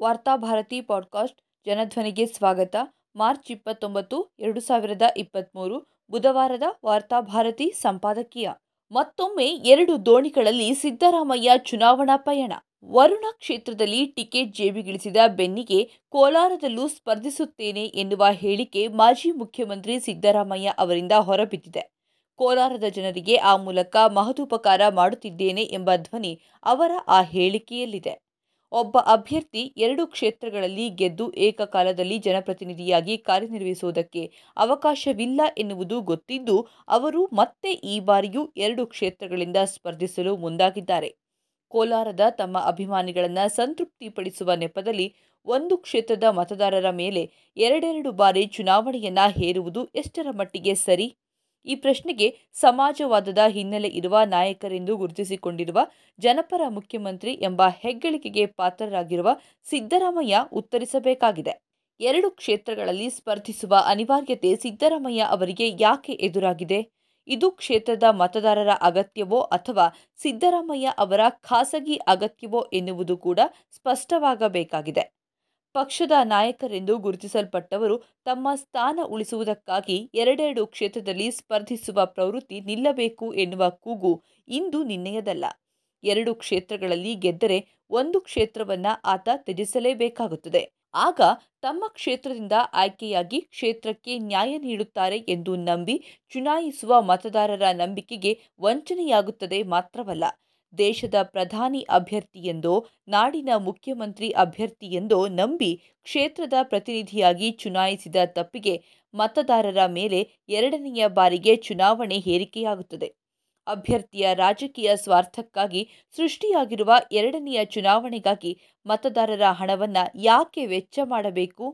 Varthabharati podcast ಜನಧ್ವನಿಗೆ ಸ್ವಾಗತ. March ಇಪ್ಪತ್ತೊಂಬತ್ತು, ಎರಡು ಸಾವಿರದ ಇಪ್ಪತ್ತ್ಮೂರು ಬುಧವಾರದ ವಾರ್ತಾಭಾರತಿ ಸಂಪಾದಕೀಯ. ಮತ್ತೊಮ್ಮೆ ಎರಡು ದೋಣಿಗಳಲ್ಲಿ ಸಿದ್ದರಾಮಯ್ಯ ಚುನಾವಣಾ ಪಯಣ. ವರುಣ ಕ್ಷೇತ್ರದಲ್ಲಿ ಟಿಕೆಟ್ ಜೇಬಿಗಿಳಿಸಿದ ಬೆನ್ನಿಗೆ ಕೋಲಾರದಲ್ಲೂ ಸ್ಪರ್ಧಿಸುತ್ತೇನೆ ಎನ್ನುವ ಹೇಳಿಕೆ ಮಾಜಿ ಮುಖ್ಯಮಂತ್ರಿ ಸಿದ್ದರಾಮಯ್ಯ ಅವರಿಂದ ಹೊರಬಿದ್ದಿದೆ. ಕೋಲಾರದ ಜನರಿಗೆ ಆ ಮೂಲಕ ಮಹದುಪಕಾರ ಮಾಡುತ್ತಿದ್ದೇನೆ ಎಂಬ ಧ್ವನಿ ಅವರ ಆ ಹೇಳಿಕೆಯಲ್ಲಿದೆ. ಒಬ್ಬ ಅಭ್ಯರ್ಥಿ ಎರಡು ಕ್ಷೇತ್ರಗಳಲ್ಲಿ ಗೆದ್ದು ಏಕಕಾಲದಲ್ಲಿ ಜನಪ್ರತಿನಿಧಿಯಾಗಿ ಕಾರ್ಯನಿರ್ವಹಿಸುವುದಕ್ಕೆ ಅವಕಾಶವಿಲ್ಲ ಎನ್ನುವುದು ಗೊತ್ತಿದ್ದು, ಅವರು ಮತ್ತೆ ಈ ಬಾರಿಯೂ ಎರಡು ಕ್ಷೇತ್ರಗಳಿಂದ ಸ್ಪರ್ಧಿಸಲು ಮುಂದಾಗಿದ್ದಾರೆ. ಕೋಲಾರದ ತಮ್ಮ ಅಭಿಮಾನಿಗಳನ್ನು ಸಂತೃಪ್ತಿಪಡಿಸುವ ನೆಪದಲ್ಲಿ ಒಂದು ಕ್ಷೇತ್ರದ ಮತದಾರರ ಮೇಲೆ ಎರಡೆರಡು ಬಾರಿ ಚುನಾವಣೆಯನ್ನ ಹೇರುವುದು ಎಷ್ಟರ ಮಟ್ಟಿಗೆ ಸರಿ? ಈ ಪ್ರಶ್ನೆಗೆ ಸಮಾಜವಾದದ ಹಿನ್ನೆಲೆ ಇರುವ ನಾಯಕರೆಂದು ಗುರುತಿಸಿಕೊಂಡಿರುವ ಜನಪರ ಮುಖ್ಯಮಂತ್ರಿ ಎಂಬ ಹೆಗ್ಗಳಿಕೆಗೆ ಪಾತ್ರರಾಗಿರುವ ಸಿದ್ದರಾಮಯ್ಯ ಉತ್ತರಿಸಬೇಕಾಗಿದೆ. ಎರಡು ಕ್ಷೇತ್ರಗಳಲ್ಲಿ ಸ್ಪರ್ಧಿಸುವ ಅನಿವಾರ್ಯತೆ ಸಿದ್ದರಾಮಯ್ಯ ಅವರಿಗೆ ಯಾಕೆ ಎದುರಾಗಿದೆ? ಇದು ಕ್ಷೇತ್ರದ ಮತದಾರರ ಅಗತ್ಯವೋ ಅಥವಾ ಸಿದ್ದರಾಮಯ್ಯ ಅವರ ಖಾಸಗಿ ಅಗತ್ಯವೋ ಎನ್ನುವುದು ಕೂಡ ಸ್ಪಷ್ಟವಾಗಬೇಕಾಗಿದೆ. ಪಕ್ಷದ ನಾಯಕರೆಂದು ಗುರುತಿಸಲ್ಪಟ್ಟವರು ತಮ್ಮ ಸ್ಥಾನ ಉಳಿಸುವುದಕ್ಕಾಗಿ ಎರಡೆರಡು ಕ್ಷೇತ್ರದಲ್ಲಿ ಸ್ಪರ್ಧಿಸುವ ಪ್ರವೃತ್ತಿ ನಿಲ್ಲಬೇಕು ಎನ್ನುವ ಕೂಗು ಇಂದು ನಿನ್ನೆಯದಲ್ಲ. ಎರಡು ಕ್ಷೇತ್ರಗಳಲ್ಲಿ ಗೆದ್ದರೆ ಒಂದು ಕ್ಷೇತ್ರವನ್ನ ಆತ ತ್ಯಜಿಸಲೇಬೇಕಾಗುತ್ತದೆ. ಆಗ ತಮ್ಮ ಕ್ಷೇತ್ರದಿಂದ ಆಯ್ಕೆಯಾಗಿ ಕ್ಷೇತ್ರಕ್ಕೆ ನ್ಯಾಯ ನೀಡುತ್ತಾರೆ ಎಂದು ನಂಬಿ ಚುನಾಯಿಸುವ ಮತದಾರರ ನಂಬಿಕೆಗೆ ವಂಚನೆಯಾಗುತ್ತದೆ ಮಾತ್ರವಲ್ಲ. ದೇಶದ ಪ್ರಧಾನಿ ಅಭ್ಯರ್ಥಿಯೆಂದೋ ನಾಡಿನ ಮುಖ್ಯಮಂತ್ರಿ ಅಭ್ಯರ್ಥಿಯೆಂದೋ ನಂಬಿ ಕ್ಷೇತ್ರದ ಪ್ರತಿನಿಧಿಯಾಗಿ ಚುನಾಯಿಸಿದ ತಪ್ಪಿಗೆ ಮತದಾರರ ಮೇಲೆ ಎರಡನೆಯ ಬಾರಿಗೆ ಚುನಾವಣೆ ಹೇರಿಕೆಯಾಗುತ್ತದೆ. ಅಭ್ಯರ್ಥಿಯ ರಾಜಕೀಯ ಸ್ವಾರ್ಥಕ್ಕಾಗಿ ಸೃಷ್ಟಿಯಾಗಿರುವ ಎರಡನೆಯ ಚುನಾವಣೆಗಾಗಿ ಮತದಾರರ ಹಣವನ್ನು ಯಾಕೆ ವೆಚ್ಚ ಮಾಡಬೇಕು?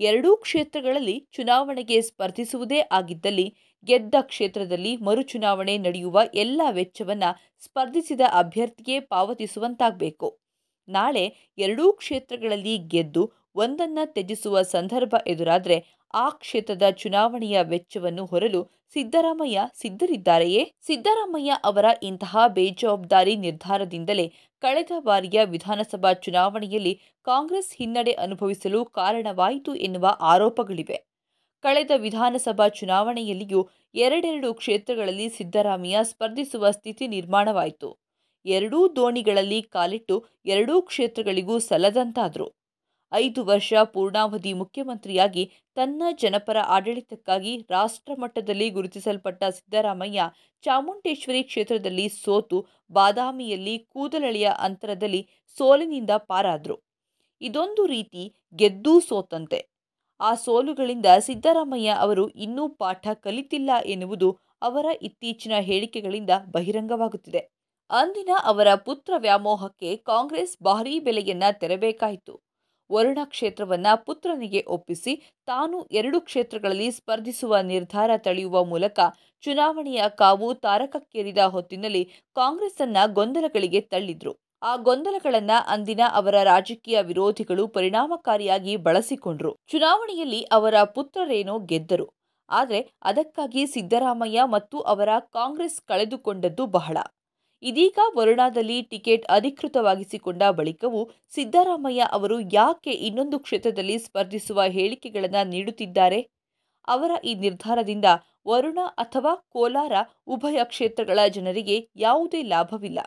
ಎರಡೂ ಕ್ಷೇತ್ರಗಳಲ್ಲಿ ಚುನಾವಣೆಗೆ ಸ್ಪರ್ಧಿಸುವುದೇ ಆಗಿದ್ದಲ್ಲಿ ಗೆದ್ದ ಕ್ಷೇತ್ರದಲ್ಲಿ ಮರುಚುನಾವಣೆ ನಡೆಯುವ ಎಲ್ಲ ವೆಚ್ಚವನ್ನು ಸ್ಪರ್ಧಿಸಿದ ಅಭ್ಯರ್ಥಿಗೆ ಪಾವತಿಸುವಂತಾಗಬೇಕು. ನಾಳೆ ಎರಡೂ ಕ್ಷೇತ್ರಗಳಲ್ಲಿ ಗೆದ್ದು ಒಂದನ್ನು ತ್ಯಜಿಸುವ ಸಂದರ್ಭ ಎದುರಾದರೆ ಆ ಕ್ಷೇತ್ರದ ಚುನಾವಣೆಯ ವೆಚ್ಚವನ್ನು ಹೊರಲು ಸಿದ್ದರಾಮಯ್ಯ ಸಿದ್ಧರಿದ್ದಾರೆಯೇ? ಸಿದ್ದರಾಮಯ್ಯ ಅವರ ಇಂತಹ ಬೇಜವಾಬ್ದಾರಿ ನಿರ್ಧಾರದಿಂದಲೇ ಕಳೆದ ಬಾರಿಯ ವಿಧಾನಸಭಾ ಚುನಾವಣೆಯಲ್ಲಿ ಕಾಂಗ್ರೆಸ್ ಹಿನ್ನಡೆ ಅನುಭವಿಸಲು ಕಾರಣವಾಯಿತು ಎನ್ನುವ ಆರೋಪಗಳಿವೆ. ಕಳೆದ ವಿಧಾನಸಭಾ ಚುನಾವಣೆಯಲ್ಲಿಯೂ ಎರಡೆರಡು ಕ್ಷೇತ್ರಗಳಲ್ಲಿ ಸಿದ್ದರಾಮಯ್ಯ ಸ್ಪರ್ಧಿಸುವ ಸ್ಥಿತಿ ನಿರ್ಮಾಣವಾಯಿತು. ಎರಡೂ ದೋಣಿಗಳಲ್ಲಿ ಕಾಲಿಟ್ಟು ಎರಡೂ ಕ್ಷೇತ್ರಗಳಿಗೂ ಸಲ್ಲದಂತಾದರು. ಐದು ವರ್ಷ ಪೂರ್ಣಾವಧಿ ಮುಖ್ಯಮಂತ್ರಿಯಾಗಿ ತನ್ನ ಜನಪರ ಆಡಳಿತಕ್ಕಾಗಿ ರಾಷ್ಟ್ರಮಟ್ಟದಲ್ಲಿ ಗುರುತಿಸಲ್ಪಟ್ಟ ಸಿದ್ದರಾಮಯ್ಯ ಚಾಮುಂಡೇಶ್ವರಿ ಕ್ಷೇತ್ರದಲ್ಲಿ ಸೋತು ಬಾದಾಮಿಯಲ್ಲಿ ಕೂದಲಳಿಯ ಅಂತರದಲ್ಲಿ ಸೋಲಿನಿಂದ ಪಾರಾದರು. ಇದೊಂದು ರೀತಿ ಗೆದ್ದೂ ಸೋತಂತೆ. ಆ ಸೋಲುಗಳಿಂದ ಸಿದ್ದರಾಮಯ್ಯ ಅವರು ಇನ್ನೂ ಪಾಠ ಕಲಿತಿಲ್ಲ ಎನ್ನುವುದು ಅವರ ಇತ್ತೀಚಿನ ಹೇಳಿಕೆಗಳಿಂದ ಬಹಿರಂಗವಾಗುತ್ತಿದೆ. ಅಂದಿನ ಅವರ ಪುತ್ರ ವ್ಯಾಮೋಹಕ್ಕೆ ಕಾಂಗ್ರೆಸ್ ಭಾರೀ ಬೆಲೆಯನ್ನ ತೆರಬೇಕಾಯಿತು. ವರುಣ ಕ್ಷೇತ್ರವನ್ನ ಪುತ್ರನಿಗೆ ಒಪ್ಪಿಸಿ, ತಾನು ಎರಡು ಕ್ಷೇತ್ರಗಳಲ್ಲಿ ಸ್ಪರ್ಧಿಸುವ ನಿರ್ಧಾರ ತಳೆಯುವ ಮೂಲಕ ಚುನಾವಣೆಯ ಕಾವು ತಾರಕಕ್ಕೇರಿದ ಹೊತ್ತಿನಲ್ಲಿ ಕಾಂಗ್ರೆಸ್ ಅನ್ನ ಗೊಂದಲಗಳಿಗೆ ತಳ್ಳಿದ್ರು. ಆ ಗೊಂದಲಗಳನ್ನ ಅಂದಿನ ಅವರ ರಾಜಕೀಯ ವಿರೋಧಿಗಳು ಪರಿಣಾಮಕಾರಿಯಾಗಿ ಬಳಸಿಕೊಂಡ್ರು. ಚುನಾವಣೆಯಲ್ಲಿ ಅವರ ಪುತ್ರರೇನೋ ಗೆದ್ದರು. ಆದರೆ ಅದಕ್ಕಾಗಿ ಸಿದ್ದರಾಮಯ್ಯ ಮತ್ತು ಅವರ ಕಾಂಗ್ರೆಸ್ ಕಳೆದುಕೊಂಡದ್ದು ಬಹಳ. ಇದೀಗ ವರುಣಾದಲ್ಲಿ ಟಿಕೆಟ್ ಅಧಿಕೃತವಾಗಿಸಿಕೊಂಡ ಬಳಿಕವೂ ಸಿದ್ದರಾಮಯ್ಯ ಅವರು ಯಾಕೆ ಇನ್ನೊಂದು ಕ್ಷೇತ್ರದಲ್ಲಿ ಸ್ಪರ್ಧಿಸುವ ಹೇಳಿಕೆಗಳನ್ನು ನೀಡುತ್ತಿದ್ದಾರೆ? ಅವರ ಈ ನಿರ್ಧಾರದಿಂದ ವರುಣ ಅಥವಾ ಕೋಲಾರ ಉಭಯ ಕ್ಷೇತ್ರಗಳ ಜನರಿಗೆ ಯಾವುದೇ ಲಾಭವಿಲ್ಲ.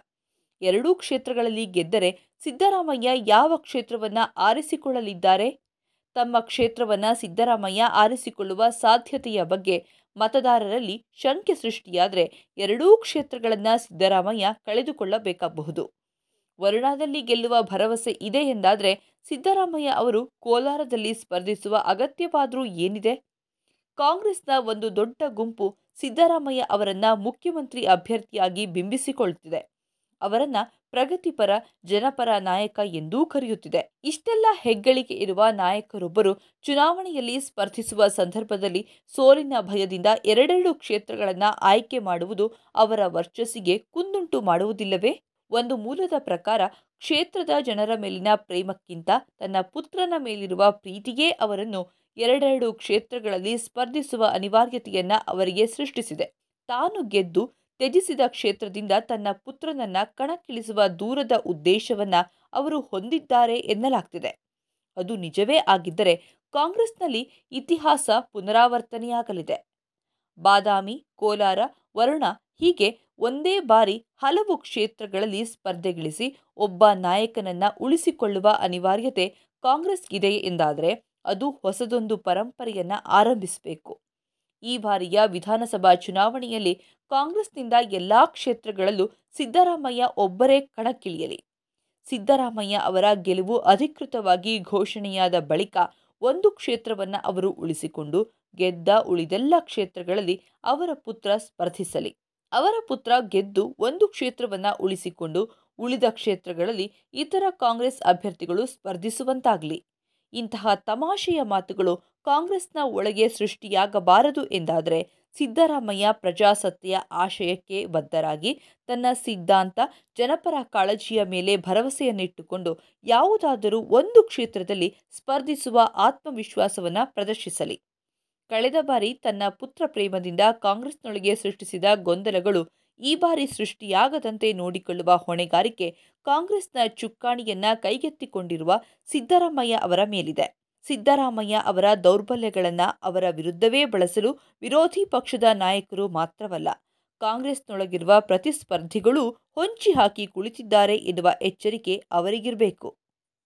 ಎರಡೂ ಕ್ಷೇತ್ರಗಳಲ್ಲಿ ಗೆದ್ದರೆ ಸಿದ್ದರಾಮಯ್ಯ ಯಾವ ಕ್ಷೇತ್ರವನ್ನು ಆರಿಸಿಕೊಳ್ಳಲಿದ್ದಾರೆ? ತಮ್ಮ ಕ್ಷೇತ್ರವನ್ನು ಸಿದ್ದರಾಮಯ್ಯ ಆರಿಸಿಕೊಳ್ಳುವ ಸಾಧ್ಯತೆಯ ಬಗ್ಗೆ ಮತದಾರರಲ್ಲಿ ಶಂಕೆ ಸೃಷ್ಟಿಯಾದರೆ ಎರಡೂ ಕ್ಷೇತ್ರಗಳನ್ನು ಸಿದ್ದರಾಮಯ್ಯ ಕಳೆದುಕೊಳ್ಳಬೇಕಾಗಬಹುದು. ವರುಣಾದಲ್ಲಿ ಗೆಲ್ಲುವ ಭರವಸೆ ಇದೆ ಎಂದಾದರೆ ಸಿದ್ದರಾಮಯ್ಯ ಅವರು ಕೋಲಾರದಲ್ಲಿ ಸ್ಪರ್ಧಿಸುವ ಅಗತ್ಯವಾದರೂ ಏನಿದೆ? ಕಾಂಗ್ರೆಸ್ನ ಒಂದು ದೊಡ್ಡ ಗುಂಪು ಸಿದ್ದರಾಮಯ್ಯ ಅವರನ್ನು ಮುಖ್ಯಮಂತ್ರಿ ಅಭ್ಯರ್ಥಿಯಾಗಿ ಬಿಂಬಿಸಿಕೊಳ್ಳುತ್ತಿದೆ ಅವರನ್ನ ಪ್ರಗತಿಪರ, ಜನಪರ ನಾಯಕ ಎಂದೂ ಕರೆಯುತ್ತಿದೆ. ಇಷ್ಟೆಲ್ಲ ಹೆಗ್ಗಳಿಕೆ ಇರುವ ನಾಯಕರೊಬ್ಬರು ಚುನಾವಣೆಯಲ್ಲಿ ಸ್ಪರ್ಧಿಸುವ ಸಂದರ್ಭದಲ್ಲಿ ಸೋಲಿನ ಭಯದಿಂದ ಎರಡೆರಡು ಕ್ಷೇತ್ರಗಳನ್ನು ಆಯ್ಕೆ ಮಾಡುವುದು ಅವರ ವರ್ಚಸ್ಸಿಗೆ ಕುಂದುಂಟು ಮಾಡುವುದಿಲ್ಲವೇ? ಒಂದು ಮೂಲದ ಪ್ರಕಾರ ಕ್ಷೇತ್ರದ ಜನರ ಮೇಲಿನ ಪ್ರೇಮಕ್ಕಿಂತ ತನ್ನ ಪುತ್ರನ ಮೇಲಿರುವ ಪ್ರೀತಿಯೇ ಅವರನ್ನು ಎರಡೆರಡು ಕ್ಷೇತ್ರಗಳಲ್ಲಿ ಸ್ಪರ್ಧಿಸುವ ಅನಿವಾರ್ಯತೆಯನ್ನು ಅವರಿಗೆ ಸೃಷ್ಟಿಸಿದೆ. ತಾನು ಗೆದ್ದು ತ್ಯಜಿಸಿದ ಕ್ಷೇತ್ರದಿಂದ ತನ್ನ ಪುತ್ರನನ್ನ ಕಣಕ್ಕಿಳಿಸುವ ದೂರದ ಉದ್ದೇಶವನ್ನ ಅವರು ಹೊಂದಿದ್ದಾರೆ ಎನ್ನಲಾಗ್ತಿದೆ. ಅದು ನಿಜವೇ ಆಗಿದ್ದರೆ ಕಾಂಗ್ರೆಸ್ನಲ್ಲಿ ಇತಿಹಾಸ ಪುನರಾವರ್ತನೆಯಾಗಲಿದೆ. ಬಾದಾಮಿ, ಕೋಲಾರ, ವರುಣ ಹೀಗೆ ಒಂದೇ ಬಾರಿ ಹಲವು ಕ್ಷೇತ್ರಗಳಲ್ಲಿ ಸ್ಪರ್ಧೆಗಿಳಿಸಿ ಒಬ್ಬ ನಾಯಕನನ್ನ ಉಳಿಸಿಕೊಳ್ಳುವ ಅನಿವಾರ್ಯತೆ ಕಾಂಗ್ರೆಸ್ಗಿದೆ ಎಂದಾದರೆ ಅದು ಹೊಸದೊಂದು ಪರಂಪರೆಯನ್ನ ಆರಂಭಿಸಬೇಕು. ಈ ಬಾರಿಯ ವಿಧಾನಸಭಾ ಚುನಾವಣೆಯಲ್ಲಿ ಕಾಂಗ್ರೆಸ್ನಿಂದ ಎಲ್ಲಾ ಕ್ಷೇತ್ರಗಳಲ್ಲೂ ಸಿದ್ದರಾಮಯ್ಯ ಒಬ್ಬರೇ ಕಣಕ್ಕಿಳಿಯಲಿ. ಸಿದ್ದರಾಮಯ್ಯ ಅವರ ಗೆಲುವು ಅಧಿಕೃತವಾಗಿ ಘೋಷಣೆಯಾದ ಬಳಿಕ ಒಂದು ಕ್ಷೇತ್ರವನ್ನು ಅವರು ಉಳಿಸಿಕೊಂಡು ಗೆದ್ದ ಉಳಿದೆಲ್ಲ ಕ್ಷೇತ್ರಗಳಲ್ಲಿ ಅವರ ಪುತ್ರ ಸ್ಪರ್ಧಿಸಲಿ. ಅವರ ಪುತ್ರ ಗೆದ್ದು ಒಂದು ಕ್ಷೇತ್ರವನ್ನು ಉಳಿಸಿಕೊಂಡು ಉಳಿದ ಕ್ಷೇತ್ರಗಳಲ್ಲಿ ಇತರ ಕಾಂಗ್ರೆಸ್ ಅಭ್ಯರ್ಥಿಗಳು ಸ್ಪರ್ಧಿಸುವಂತಾಗಲಿ. ಇಂತಹ ತಮಾಷೆಯ ಮಾತುಗಳು ಕಾಂಗ್ರೆಸ್ನ ಒಳಗೆ ಸೃಷ್ಟಿಯಾಗಬಾರದು ಎಂದಾದರೆ ಸಿದ್ದರಾಮಯ್ಯ ಪ್ರಜಾಸತ್ತೆಯ ಆಶಯಕ್ಕೆ ಬದ್ಧರಾಗಿ ತನ್ನ ಸಿದ್ಧಾಂತ, ಜನಪರ ಕಾಳಜಿಯ ಮೇಲೆ ಭರವಸೆಯನ್ನಿಟ್ಟುಕೊಂಡು ಯಾವುದಾದರೂ ಒಂದು ಕ್ಷೇತ್ರದಲ್ಲಿ ಸ್ಪರ್ಧಿಸುವ ಆತ್ಮವಿಶ್ವಾಸವನ್ನು ಪ್ರದರ್ಶಿಸಲಿ. ಕಳೆದ ಬಾರಿ ತನ್ನ ಪುತ್ರ ಪ್ರೇಮದಿಂದ ಕಾಂಗ್ರೆಸ್ನೊಳಗೆ ಸೃಷ್ಟಿಸಿದ ಗೊಂದಲಗಳು ಈ ಬಾರಿ ಸೃಷ್ಟಿಯಾಗದಂತೆ ನೋಡಿಕೊಳ್ಳುವ ಹೊಣೆಗಾರಿಕೆ ಕಾಂಗ್ರೆಸ್ನ ಚುಕ್ಕಾಣಿಯನ್ನ ಕೈಗೆತ್ತಿಕೊಂಡಿರುವ ಸಿದ್ದರಾಮಯ್ಯ ಅವರ ಮೇಲಿದೆ. ಸಿದ್ದರಾಮಯ್ಯ ಅವರ ದೌರ್ಬಲ್ಯಗಳನ್ನು ಅವರ ವಿರುದ್ಧವೇ ಬಳಸಲು ವಿರೋಧಿ ಪಕ್ಷದ ನಾಯಕರು ಮಾತ್ರವಲ್ಲ, ಕಾಂಗ್ರೆಸ್ನೊಳಗಿರುವ ಪ್ರತಿಸ್ಪರ್ಧಿಗಳು ಹೊಂಚಿ ಹಾಕಿ ಕುಳಿತಿದ್ದಾರೆ ಎನ್ನುವ ಎಚ್ಚರಿಕೆ ಅವರಿಗಿರಬೇಕು.